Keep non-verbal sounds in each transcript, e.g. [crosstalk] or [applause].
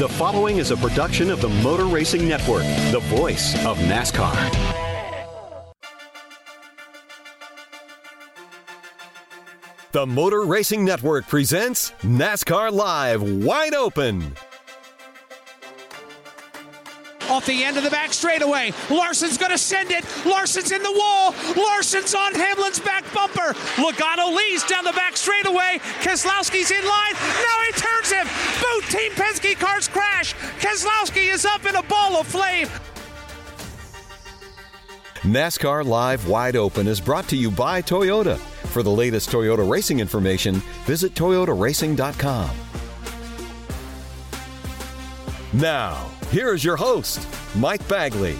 The following is a production of the Motor Racing Network, the voice of NASCAR. The Motor Racing Network presents NASCAR Live Wide Open. Off the end of the back straightaway. Larson's going to send it. Larson's in the wall. Larson's on Hamlin's back bumper. Logano leads down the back straightaway. Keselowski's in line. Now he turns him. Team Penske cars crash. Keselowski is up in a ball of flame. NASCAR Live Wide Open is brought to you by Toyota. For the latest Toyota racing information, visit toyotaracing.com. Now, here is your host, Mike Bagley.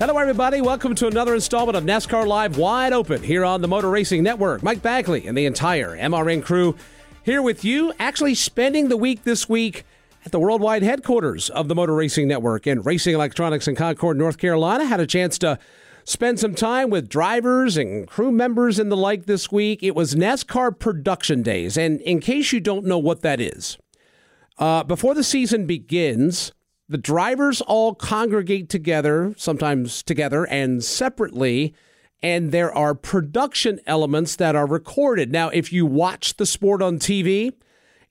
Hello, everybody. Welcome to another installment of NASCAR Live Wide Open here on the Motor Racing Network. Mike Bagley and the entire MRN crew here with you, actually spending the week this week at the worldwide headquarters of the Motor Racing Network and Racing Electronics in Concord, North Carolina. Had a chance to spend some time with drivers and crew members and the like this week. It was NASCAR Production Days. And in case you don't know what that is, uh, before the season begins, the drivers all congregate together, sometimes together and separately, and there are production elements that are recorded. Now, if you watch the sport on TV,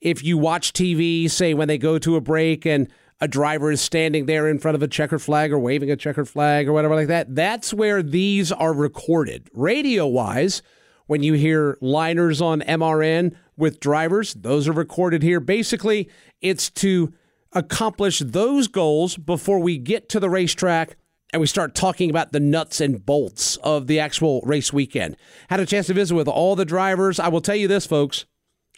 if you watch TV, say when they go to a break and a driver is standing there in front of a checkered flag or waving a checkered flag or whatever like that, that's where these are recorded. Radio wise, when you hear liners on MRN with drivers, those are recorded here. Basically, it's to accomplish those goals before we get to the racetrack and we start talking about the nuts and bolts of the actual race weekend. Had a chance to visit with all the drivers. I will tell you this, folks.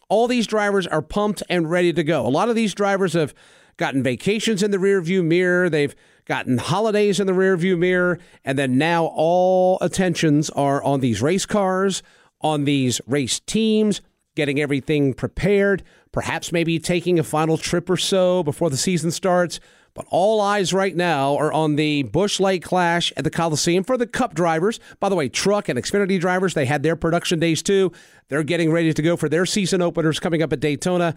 All these drivers are pumped and ready to go. A lot of these drivers have gotten vacations in the rearview mirror. They've gotten holidays in the rearview mirror. And then now all attentions are on these race cars, on these race teams, getting everything prepared, perhaps maybe taking a final trip or so before the season starts. But all eyes right now are on the Busch Light Clash at the Coliseum for the Cup drivers. By the way, truck and Xfinity drivers, they had their production days too. They're getting ready to go for their season openers coming up at Daytona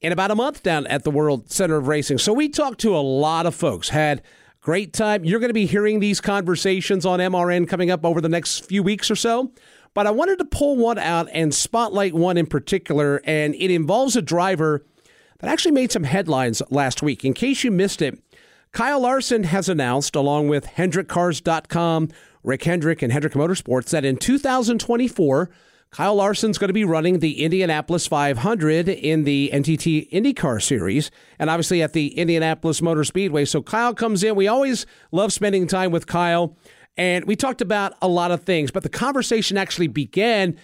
in about a month down at the World Center of Racing. So we talked to a lot of folks, had great time. You're going to be hearing these conversations on MRN coming up over the next few weeks or so. But I wanted to pull one out and spotlight one in particular, and it involves a driver that actually made some headlines last week. In case you missed it, Kyle Larson has announced, along with HendrickCars.com, Rick Hendrick and Hendrick Motorsports that in 2024, Kyle Larson's going to be running the Indianapolis 500 in the NTT IndyCar Series, and obviously at the Indianapolis Motor Speedway. So Kyle comes in. We always love spending time with Kyle, and we talked about a lot of things, but the conversation actually began.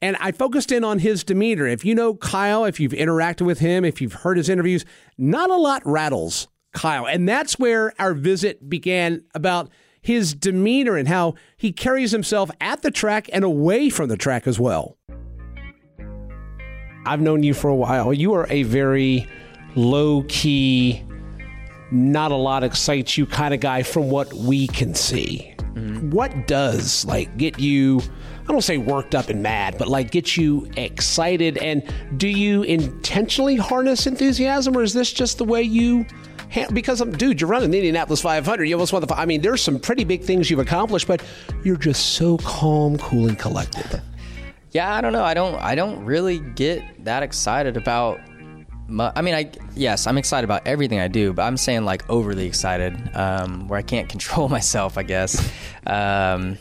And I focused in on his demeanor. If you know Kyle, if you've interacted with him, if you've heard his interviews, not a lot rattles Kyle. And that's where our visit began about his demeanor and how he carries himself at the track and away from the track as well. I've known you for a while. You are a very low key, not a lot excites you kind of guy from what we can see. Mm-hmm. What does like get you I don't say worked up and mad, but like get you excited and do you intentionally harness enthusiasm or is this just the way you because I'm, dude, you're running the Indianapolis 500. You almost want the. I mean, there's some pretty big things you've accomplished, but you're just so calm, cool, and collected. [laughs] Yeah, I don't know. I don't. I don't really get that excited about. I mean, I yes, I'm excited about everything I do, but I'm saying like overly excited, um, where I can't [laughs] control myself. I guess. Um,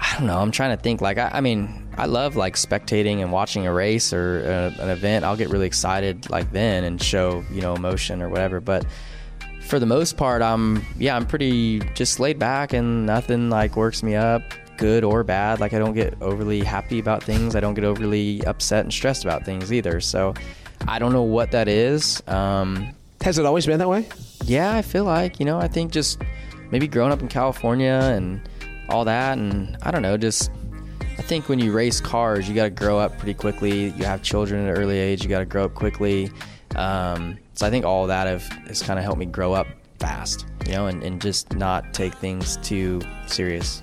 I don't know. I'm trying to think. Like, I, I mean, I love like spectating and watching a race or a, an event. I'll get really excited like then and show you know emotion or whatever. But for the most part, I'm yeah, I'm pretty just laid back and nothing like works me up, good or bad. Like I don't get overly happy about things. I don't get overly upset and stressed about things either. So I don't know what that is. Um, Has it always been that way? Yeah, I feel like you know. I think just maybe growing up in California and all that. And I don't know, just I think when you race cars, you got to grow up pretty quickly. You have children at an early age, you got to grow up quickly. Um, so I think all that have, has kind of helped me grow up fast, you know, and, and just not take things too serious.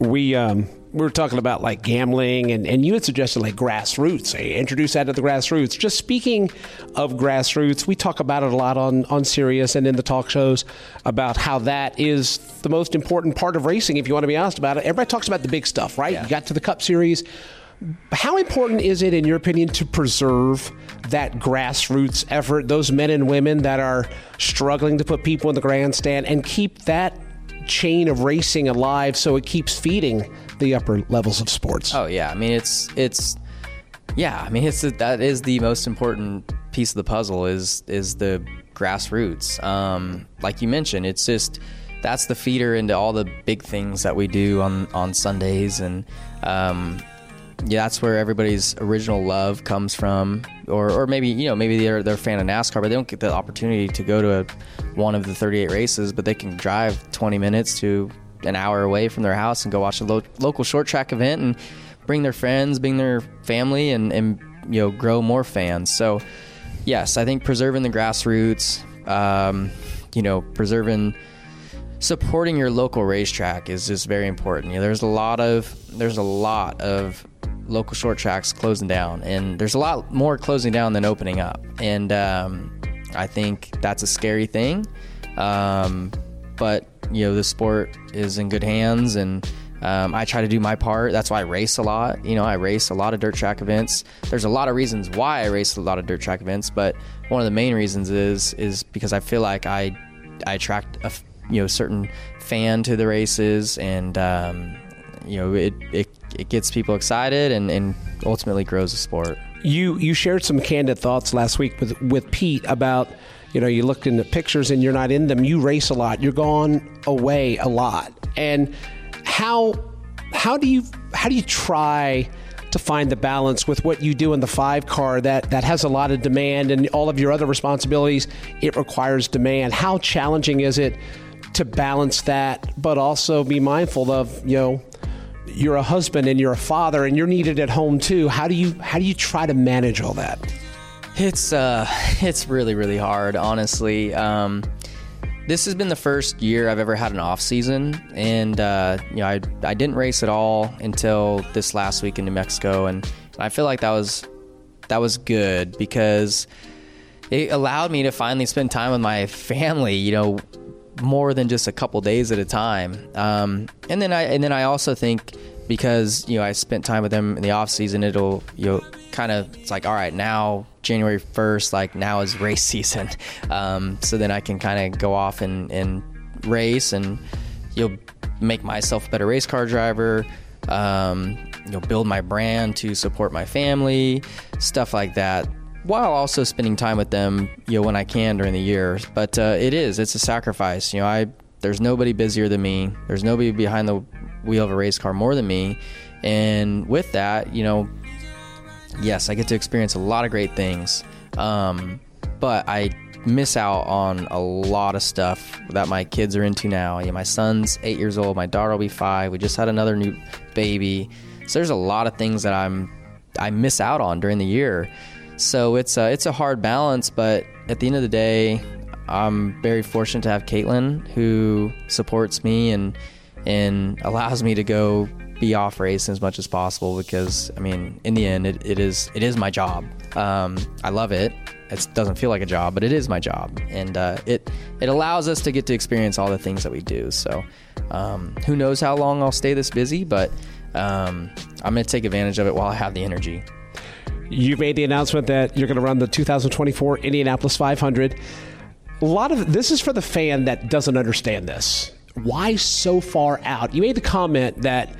We um, we were talking about like gambling, and, and you had suggested like grassroots. Hey, introduce that to the grassroots. Just speaking of grassroots, we talk about it a lot on on Sirius and in the talk shows about how that is the most important part of racing. If you want to be honest about it, everybody talks about the big stuff, right? Yeah. You got to the Cup Series. How important is it, in your opinion, to preserve that grassroots effort, those men and women that are struggling to put people in the grandstand, and keep that chain of racing alive so it keeps feeding the upper levels of sports. Oh yeah, I mean it's it's yeah, I mean it's that is the most important piece of the puzzle is is the grassroots. Um, like you mentioned, it's just that's the feeder into all the big things that we do on on Sundays and um, yeah, that's where everybody's original love comes from, or, or maybe you know maybe they're they're a fan of NASCAR, but they don't get the opportunity to go to a, one of the 38 races, but they can drive 20 minutes to an hour away from their house and go watch a lo- local short track event and bring their friends, bring their family, and, and you know grow more fans. So yes, I think preserving the grassroots, um, you know, preserving supporting your local racetrack is just very important. You know, there's a lot of there's a lot of local short tracks closing down, and there's a lot more closing down than opening up. And um, I think that's a scary thing. Um, but you know, the sport is in good hands, and um, I try to do my part. That's why I race a lot. You know, I race a lot of dirt track events. There's a lot of reasons why I race a lot of dirt track events, but one of the main reasons is is because I feel like I I attract a you know certain fan to the races, and um, you know it, it it gets people excited and, and ultimately grows the sport. You you shared some candid thoughts last week with with Pete about you know you look in the pictures and you're not in them. You race a lot. You're gone away a lot, and how how do you how do you try? to find the balance with what you do in the five car that, that has a lot of demand and all of your other responsibilities, it requires demand. How challenging is it to balance that, but also be mindful of, you know, you're a husband and you're a father and you're needed at home too. How do you how do you try to manage all that? It's uh [laughs] it's really really hard, honestly. Um, this has been the first year I've ever had an off season, and uh, you know I I didn't race at all until this last week in New Mexico, and I feel like that was that was good because it allowed me to finally spend time with my family. You know, more than just a couple days at a time. Um, and then I and then I also think because you know I spent time with them in the off season, it'll you know kind of it's like all right now January first, like now is race [laughs] season. Um, so then I can kind of go off and, and race and you'll make myself a better race car driver. Um, you know, build my brand to support my family, stuff like that. While also spending time with them, you know, when I can during the year. But uh, it is, it's a sacrifice. You know, I there's nobody busier than me. There's nobody behind the wheel of a race car more than me. And with that, you know, yes, I get to experience a lot of great things. Um, but I miss out on a lot of stuff that my kids are into now. Know, my son's eight years old, my daughter will be five. We just had another new baby, so there's a lot of things that I'm I miss out on during the year. So it's a, it's a hard balance, but at the end of the day, I'm very fortunate to have Caitlin who supports me and and allows me to go be off race as much as possible because I mean in the end it, it is it is my job. Um, I love it. It doesn't feel like a job, but it is my job, and uh, it it allows us to get to experience all the things that we do. So um, who knows how long I'll stay this busy, but um, I'm going to take advantage of it while I have the energy. You made the announcement that you're going to run the 2024 Indianapolis 500. A lot of this is for the fan that doesn't understand this. Why so far out? You made the comment that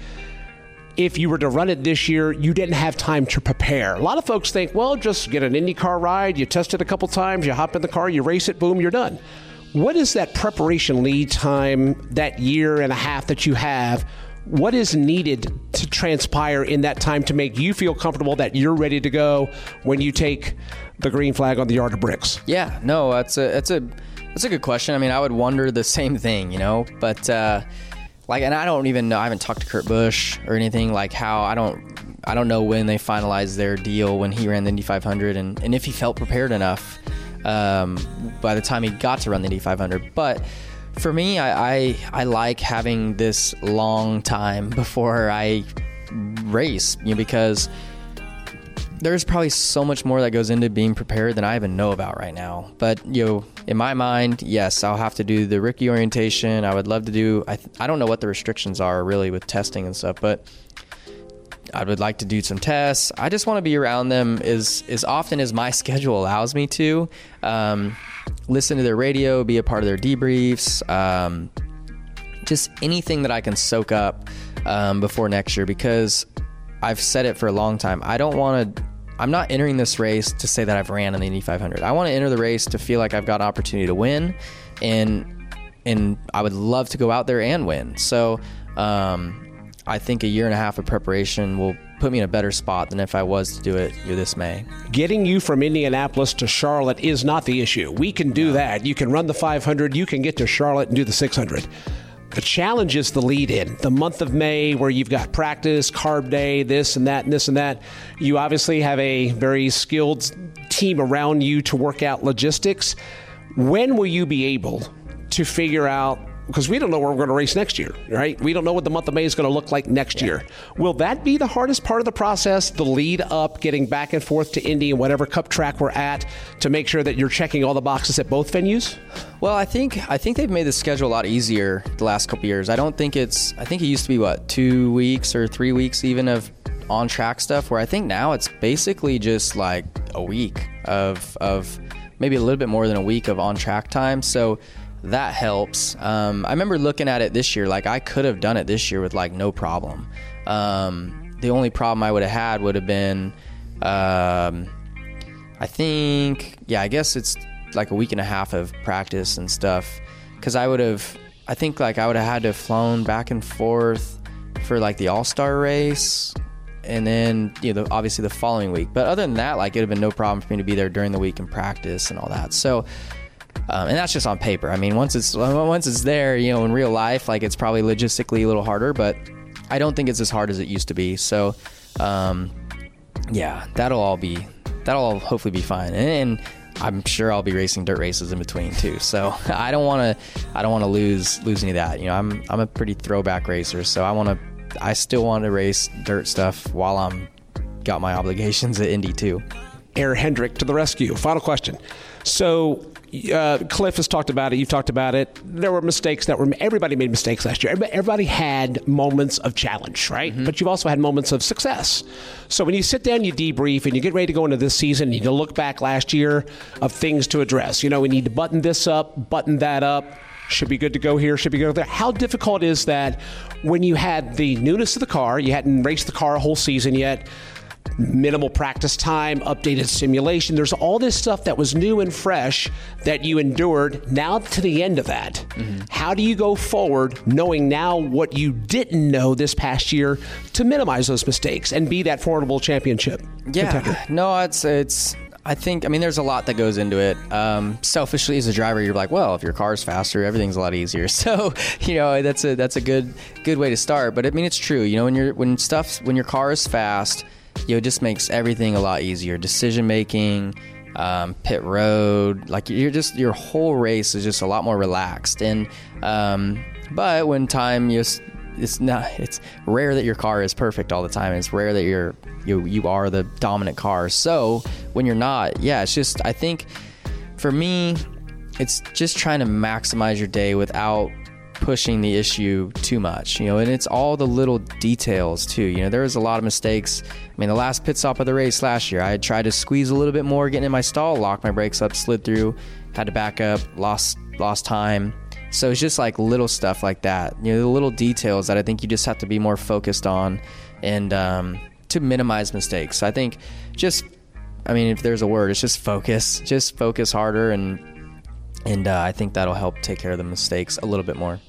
if you were to run it this year, you didn't have time to prepare. A lot of folks think, well, just get an IndyCar ride, you test it a couple times, you hop in the car, you race it, boom, you're done. What is that preparation lead time, that year and a half that you have? What is needed to transpire in that time to make you feel comfortable that you're ready to go when you take the green flag on the yard of bricks? Yeah, no, that's a that's a that's a good question. I mean, I would wonder the same thing, you know, but uh, like, and I don't even know. I haven't talked to Kurt Busch or anything like how I don't. I don't know when they finalized their deal when he ran the Indy 500 and, and if he felt prepared enough um, by the time he got to run the Indy 500. But for me, I, I, I like having this long time before I race, you know, because there's probably so much more that goes into being prepared than I even know about right now. But you know, in my mind, yes, I'll have to do the rookie orientation. I would love to do. I th- I don't know what the restrictions are really with testing and stuff, but I would like to do some tests. I just want to be around them as as often as my [laughs] schedule allows me to. Um, listen to their radio, be a part of their debriefs. Um, just anything that I can soak up um, before next year because I've said it for a long time. I don't want to. I'm not entering this race to say that I've ran in the Indy 500. I want to enter the race to feel like I've got an opportunity to win, and and I would love to go out there and win. So um, I think a year and a half of preparation will put me in a better spot than if I was to do it this May. Getting you from Indianapolis to Charlotte is not the issue. We can do that. You can run the 500. You can get to Charlotte and do the 600. The challenge is the lead in, the month of May, where you've got practice, carb day, this and that, and this and that. You obviously have a very skilled team around you to work out logistics. When will you be able to figure out? Because we don't know where we're going to race next year, right? We don't know what the month of May is going to look like next year. Will that be the hardest part of the process, the lead up, getting back and forth to Indy and whatever cup track we're at to make sure that you're checking all the boxes at both venues? Well, I think I think they've made the schedule a lot easier the last couple years. I don't think it's I think it used to be what two weeks or three weeks even of on track stuff. Where I think now it's basically just like a week of of maybe a little bit more than a week of on track time. So that helps. Um, I remember looking at it this year. Like I could have done it this year with like no problem. Um, the only problem I would have had would have been, um, I think, yeah, I guess it's like a week and a half of practice and stuff. Because I would have, I think like I would have had to have flown back and forth for like the All Star race, and then you know the, obviously the following week. But other than that, like it'd have been no problem for me to be there during the week and practice and all that. So. Um, and that's just on paper. I mean, once it's once it's there, you know, in real life, like it's probably logistically a little harder, but I don't think it's as hard as it used to be. So, um, yeah, that'll all be that'll all hopefully be fine. And, and I'm sure I'll be racing dirt races in between too. So [laughs] I don't want to I don't want to lose lose any of that. You know, I'm I'm a pretty throwback racer, so I want to I still want to race dirt stuff while I'm got my obligations at Indy too. Air Hendrick to the rescue. Final question. So uh, Cliff has talked about it. You've talked about it. There were mistakes that were. Everybody made mistakes last year. Everybody had moments of challenge, right? Mm-hmm. But you've also had moments of success. So when you sit down, you debrief, and you get ready to go into this season, you need to look back last year of things to address. You know, we need to button this up, button that up. should be good to go here, should be good there. How difficult is that when you had the newness of the car, you hadn't raced the car a whole season yet, minimal practice time, updated simulation. There's all this stuff that was new and fresh that you endured. Now to the end of that, mm-hmm. how do you go forward knowing now what you didn't know this past year to minimize those mistakes and be that formidable championship? Yeah, no, it's it's. I think I mean there's a lot that goes into it. Um, selfishly, as a driver, you're like, well, if your car's faster, everything's a lot easier. [laughs] So you know that's a that's a good good way to start. But I mean it's true. You know when you're when stuff when your car is fast you know, it just makes everything a lot easier. Decision making, um, pit road, like you're just your whole race is just a lot more relaxed. And um, but when time you it's not it's rare that your car is perfect all the time. It's rare that you're you you are the dominant car. So when you're not, yeah, it's just I think for me, it's just trying to maximize your day without pushing the issue too much, you know, and it's all the little details too. You know, there was a lot of mistakes. I mean, the last pit stop of the race last year, I tried to squeeze a little bit more, getting in my stall, locked my brakes up, slid through, had to back up, lost lost time. So it's just like little stuff like that. You know, the little details that I think you just have to be more focused on, and um, to minimize mistakes. So I think just, I mean, if there's a word, it's just focus. Just focus harder and and uh, I think that'll help take care of the mistakes a little bit more.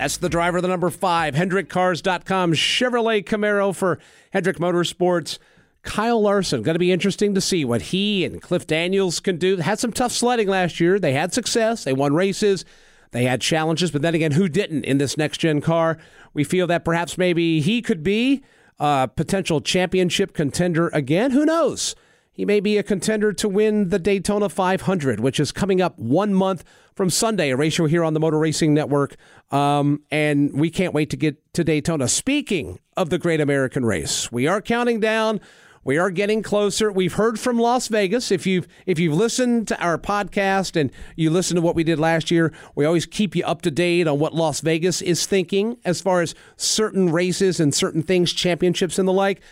That's the driver, the number five, HendrickCars.com Chevrolet Camaro for Hendrick Motorsports. Kyle Larson, going to be interesting to see what he and Cliff Daniels can do. Had some tough sledding last year. They had success. They won races. They had challenges, but then again, who didn't in this next gen car? We feel that perhaps maybe he could be a potential championship contender again. Who knows? He may be a contender to win the Daytona 500, which is coming up one month from Sunday, a ratio here on the Motor Racing Network. Um, and we can't wait to get to Daytona. Speaking of the Great American Race, we are counting down. We are getting closer. We've heard from Las Vegas. If you've if you've listened to our podcast and you listen to what we did last year, we always keep you up to date on what Las Vegas is thinking as far as certain races and certain things, championships and the like.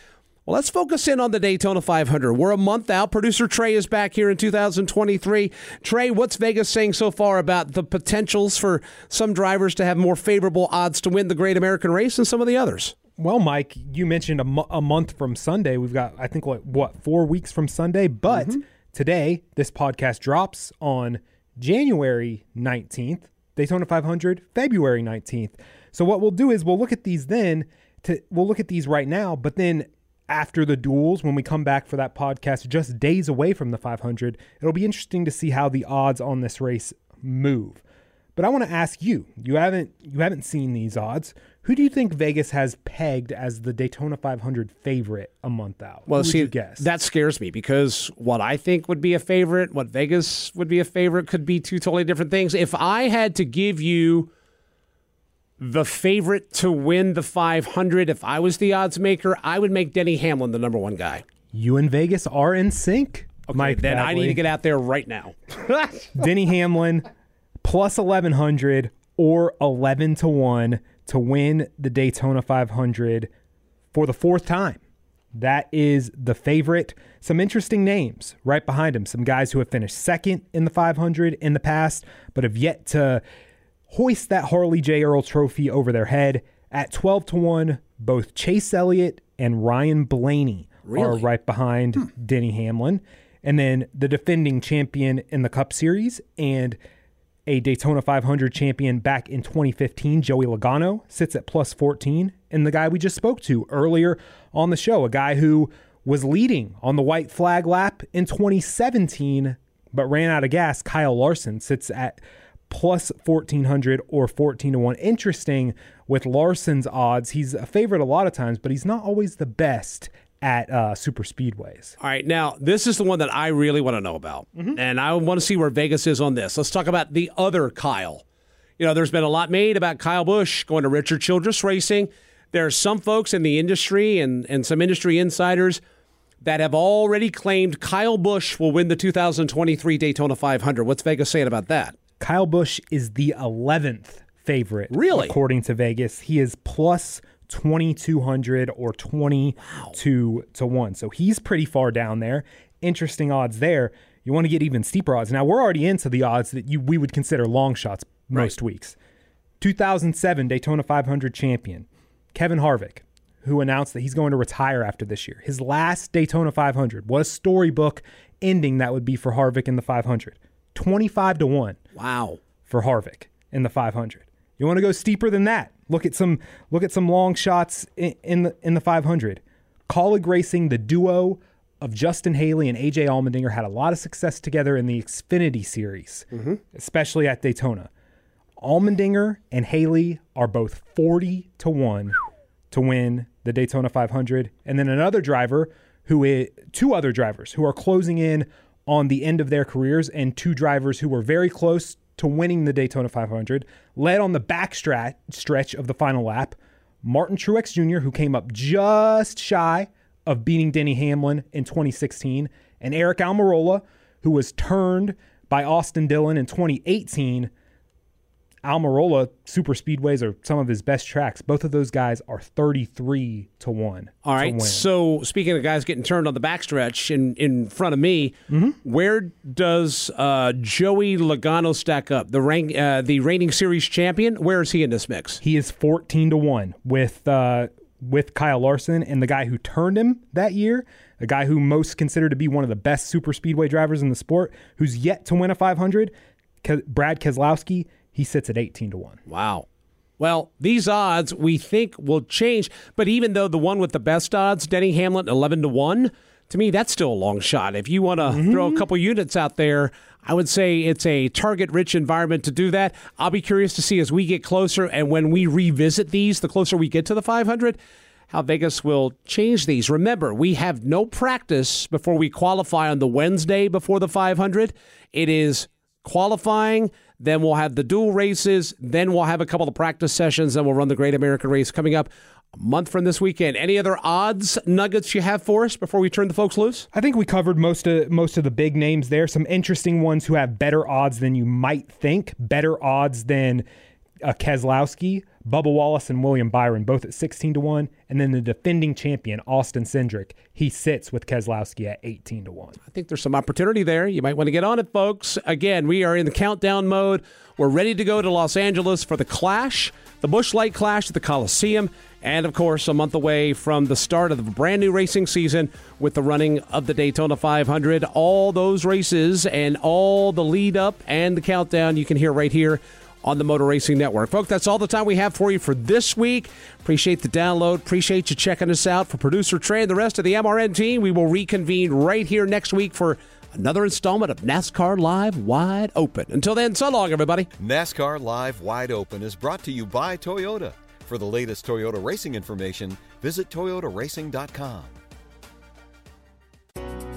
Well, let's focus in on the Daytona 500. We're a month out. Producer Trey is back here in 2023. Trey, what's Vegas saying so far about the potentials for some drivers to have more favorable odds to win the Great American Race than some of the others? Well, Mike, you mentioned a, month from Sunday. We've got, I think, what, what four weeks from Sunday. But mm-hmm. today, this podcast drops on January 19th, Daytona 500, February 19th. So what we'll do is we'll look at these then. To, we'll look at these right now, but then after the duels when we come back for that podcast just days away from the 500 it'll be interesting to see how the odds on this race move. But i want to ask you you haven't you haven't seen these odds. Who do you think vegas has pegged as the daytona 500 favorite a month out? Well see guess? that scares me because what i think would be a favorite what vegas would be a favorite could be two totally different things. If i had to give you the favorite to win the 500. If I was the odds maker, I would make Denny Hamlin the number one guy. You and Vegas are in sync. Okay, Mike then I need to get out there right now. [laughs] Denny Hamlin plus 1100 or 11 to 1 to win the Daytona 500 for the fourth time. That is the favorite. Some interesting names right behind him. Some guys who have finished second in the 500 in the past, but have yet to hoist that Harley J. Earl trophy over their head. At 12 to 1, both Chase Elliott and Ryan Blaney really? are right behind hmm. Denny Hamlin. And then the defending champion in the Cup Series and a Daytona 500 champion back in 2015, Joey Logano, sits at plus 14. And the guy we just spoke to earlier on the show, a guy who was leading on the white flag lap in 2017 but ran out of gas, Kyle Larson, sits at plus 1400 or 14 to 1. Interesting with Larson's odds. He's a favorite a lot of times, but he's not always the best at uh, super speedways. All right, now this is the one that I really want to know about, mm-hmm. and I want to see where Vegas is on this. Let's talk about the other Kyle. You know, there's been a lot made about Kyle Busch going to Richard Childress Racing. There are some folks in the industry and, and some industry insiders that have already claimed Kyle Busch will win the 2023 Daytona 500. What's Vegas saying about that? Kyle Busch is the 11th favorite. Really? According to Vegas. He is plus 2200 or 22 wow. to 1. So he's pretty far down there. Interesting odds there. You want to get even steeper odds. Now we're already into the odds that you we would consider long shots most weeks. 2007 Daytona 500 champion Kevin Harvick, who announced that he's going to retire after this year. His last Daytona 500 was storybook ending that would be for Harvick in the 500. 25 to 1. Wow. For Harvick in the 500. You want to go steeper than that? Look at some look at some long shots in, in the in the 500. Kaulig Racing, the duo of Justin Haley and AJ Allmendinger had a lot of success together in the Xfinity series, Mm-hmm. especially at Daytona. Allmendinger and Haley are both 40 to 1 to win the Daytona 500. And then another driver who is two other drivers who are closing in on the end of their careers and two drivers who were very close to winning the Daytona 500 led on the back strat, stretch of the final lap. Martin Truex Jr., who came up just shy of beating Denny Hamlin in 2016, and Aric Almirola, who was turned by Austin Dillon in 2018. Almirola super speedways are some of his best tracks. Both of those guys are 33 to 1. All right. So speaking of guys getting turned on the backstretch in, in front of me, Mm-hmm. where does uh, Joey Logano stack up? The rank, uh, the reigning series champion. Where is he in this mix? He is 14 to 1 with uh, with Kyle Larson and the guy who turned him that year, the guy who most considered to be one of the best super speedway drivers in the sport, who's yet to win a 500, Ke- Brad Keselowski, he sits at 18 to 1. Wow. Well, these odds we think will change, but even though the one with the best odds, Denny Hamlin, eleven to one, to me that's still a long shot. If you want to mm-hmm. throw a couple units out there, I would say it's a target-rich environment to do that. I'll be curious to see as we get closer and when we revisit these, the closer we get to the 500. How Vegas will change these. Remember, we have no practice before we qualify on the Wednesday before the 500. It is qualifying. Then we'll have the Duel races. Then we'll have a couple of practice sessions. Then we'll run the Great American Race coming up a month from this weekend. Any other odds nuggets you have for us before we turn the folks loose? I think we covered most of most of the big names there. Some interesting ones who have better odds than you might think. Better odds than uh, Keselowski, Bubba Wallace, and William Byron, both at sixteen to one. And then the defending champion Austin Cindric, he sits with Keselowski at eighteen to one. I think there's some opportunity there. You might want to get on it, folks. Again, we are in the countdown mode. We're ready to go to Los Angeles for the Clash, the Busch Light Clash at the Coliseum, and of course, a month away from the start of the brand new racing season with the running of the Daytona 500. All those races and all the lead up and the countdown you can hear right here on the Motor Racing Network. Folks, that's all the time we have for you for this week. Appreciate the download. Appreciate you checking us out. For producer Trey and the rest of the MRN team, we will reconvene right here next week for another installment of NASCAR Live Wide Open. Until then, so long, everybody. NASCAR Live Wide Open is brought to you by Toyota. For the latest Toyota racing information, visit toyotaracing.com.